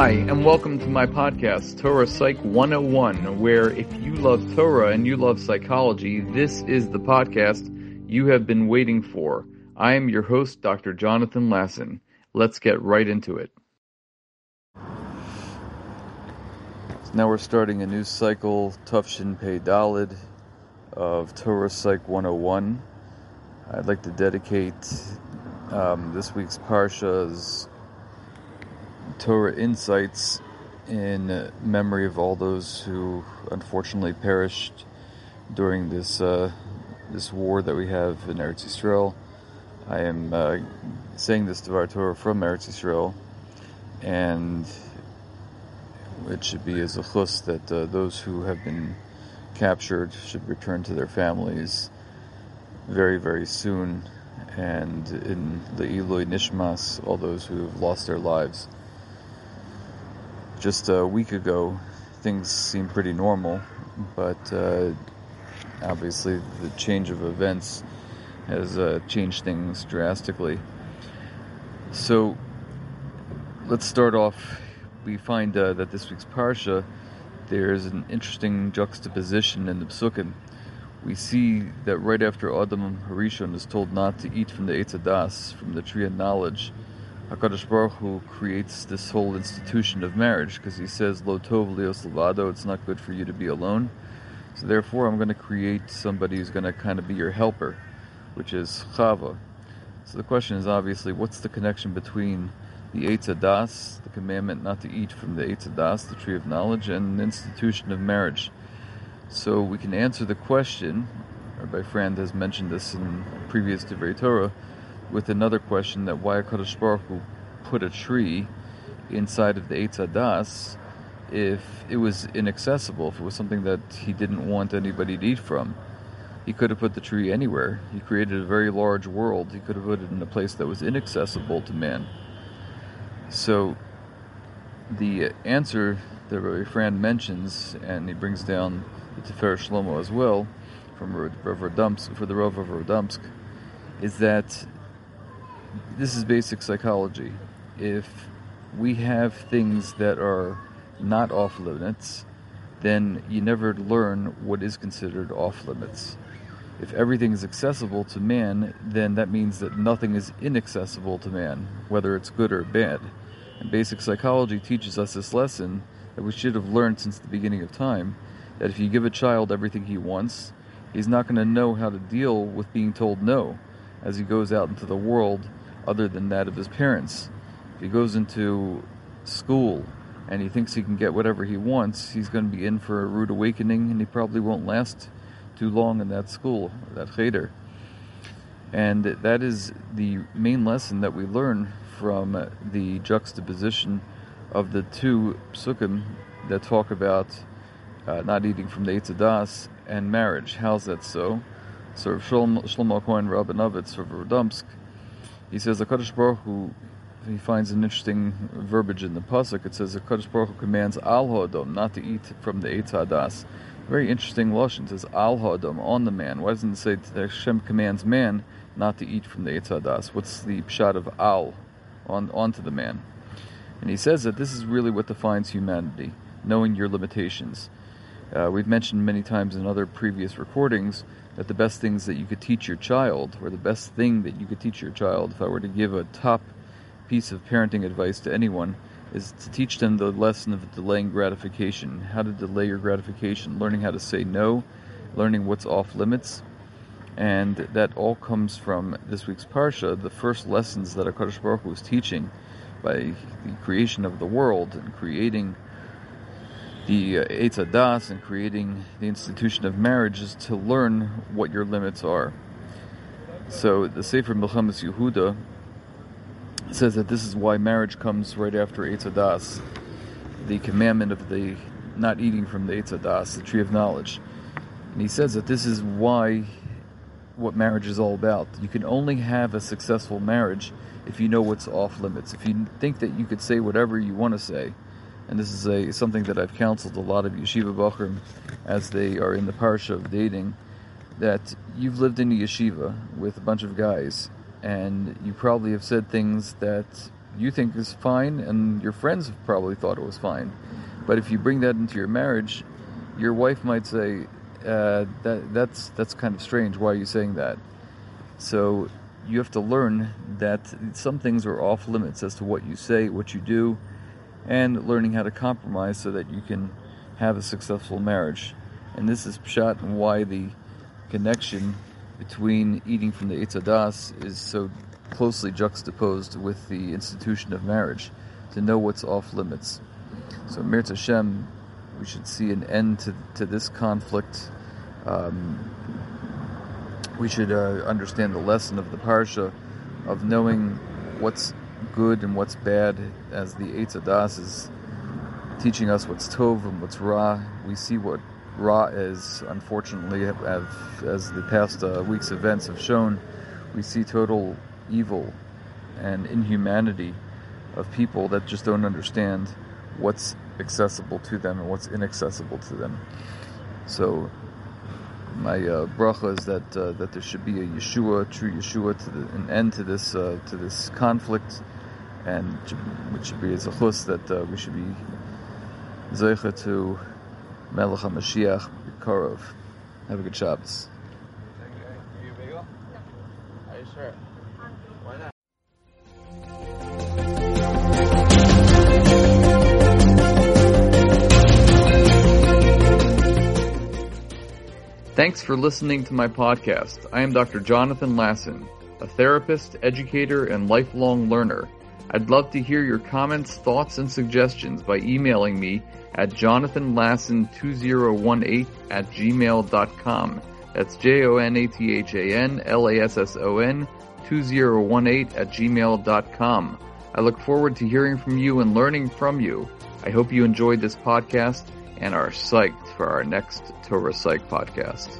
Hi, and welcome to my podcast, Torah Psych 101, where if you love Torah and you love psychology, this is the podcast you have been waiting for. I am your host, Dr. Jonathan Lasson. Let's get right into it. So now we're starting a new cycle, Tufshin Pei Dalid, of Torah Psych 101. I'd like to dedicate um, this week's Parsha's Torah insights in memory of all those who unfortunately perished during this uh, this war that we have in Eretz Yisrael. I am uh, saying this to our Torah from Eretz Yisrael, and it should be as a chus that uh, those who have been captured should return to their families very, very soon, and in the Eloi Nishmas, all those who have lost their lives just a week ago, things seemed pretty normal, but uh, obviously the change of events has uh, changed things drastically. So let's start off. We find uh, that this week's parsha there's an interesting juxtaposition in the psukim. We see that right after Adam Harishon is told not to eat from the Eitz from the tree of knowledge, Hakadosh Baruch Hu creates this whole institution of marriage because he says Lo tov levado. It's not good for you to be alone. So therefore, I'm going to create somebody who's going to kind of be your helper, which is Chava. So the question is obviously, what's the connection between the Eitz Das, the commandment not to eat from the Eitz Das, the tree of knowledge, and the institution of marriage? So we can answer the question. Rabbi Frand has mentioned this in previous Divrei Torah with another question that why Kadosh Baruch Hu put a tree inside of the Eitz Das if it was inaccessible, if it was something that he didn't want anybody to eat from. He could have put the tree anywhere. He created a very large world. He could have put it in a place that was inaccessible to man. So, the answer that Rabbi Frand mentions, and he brings down the Tiferes Shlomo as well, from Rav Radomsk, for the Rav of Radomsk, is that this is basic psychology. If we have things that are not off limits, then you never learn what is considered off limits. If everything is accessible to man, then that means that nothing is inaccessible to man, whether it's good or bad. And basic psychology teaches us this lesson that we should have learned since the beginning of time that if you give a child everything he wants, he's not going to know how to deal with being told no as he goes out into the world other than that of his parents. If he goes into school and he thinks he can get whatever he wants, he's going to be in for a rude awakening and he probably won't last too long in that school, that cheder. And that is the main lesson that we learn from the juxtaposition of the two psukim that talk about uh, not eating from the Das and marriage. How's that so? So Shlomo, Cohen Rabinovitz of Radomsk he says the Kadosh Baruch Hu, he finds an interesting verbiage in the pasuk. It says the Kadosh Baruch Hu commands al hodom not to eat from the Eitz Hadas. Very interesting lashon. It says al hodom on the man. Why doesn't it say that Hashem commands man not to eat from the Eitz Hadas? What's the shot of al on onto the man? And he says that this is really what defines humanity, knowing your limitations. Uh, we've mentioned many times in other previous recordings that the best things that you could teach your child, or the best thing that you could teach your child, if I were to give a top piece of parenting advice to anyone, is to teach them the lesson of delaying gratification, how to delay your gratification, learning how to say no, learning what's off limits. And that all comes from this week's Parsha, the first lessons that HaKadosh Baruch Hu was teaching by the creation of the world and creating the uh, Eitz Das and creating the institution of marriage is to learn what your limits are. So the Sefer Milchemes Yehuda says that this is why marriage comes right after Eitz Das, the commandment of the not eating from the Eitz Das, the tree of knowledge. And he says that this is why what marriage is all about. You can only have a successful marriage if you know what's off limits. If you think that you could say whatever you want to say, and this is a something that I've counseled a lot of yeshiva bachrim as they are in the parsha of dating, that you've lived in a yeshiva with a bunch of guys, and you probably have said things that you think is fine, and your friends have probably thought it was fine. But if you bring that into your marriage, your wife might say, uh, "That that's that's kind of strange. Why are you saying that?" So you have to learn that some things are off limits as to what you say, what you do, and learning how to compromise so that you can have a successful marriage. And this is pshat and why the connection between eating from the Eitz Hadas is so closely juxtaposed with the institution of marriage, to know what's off limits. So Mir Hashem, we should see an end to, to this conflict. Um, we should uh, understand the lesson of the parsha of knowing what's good and what's bad, as the Eitz Hadas is teaching us what's tov and what's ra. We see what ra is. Unfortunately, as the past uh, week's events have shown, we see total evil and inhumanity of people that just don't understand what's accessible to them and what's inaccessible to them. So my uh, bracha is that uh, that there should be a Yeshua, true Yeshua, to the, an end to this uh, to this conflict, and which should be a zechus that uh, we should be zeicha to Melech HaMashiach Korov. Have a good Shabbos. Are you sure? Why not? Thanks for listening to my podcast. I am Dr. Jonathan Lasson, a therapist, educator, and lifelong learner. I'd love to hear your comments, thoughts, and suggestions by emailing me at jonathanlasson2018 at gmail.com. That's J-O-N-A-T-H-A-N-L-A-S-S-O-N 2018 at gmail.com. I look forward to hearing from you and learning from you. I hope you enjoyed this podcast and are psyched for our next Torah Psych podcast.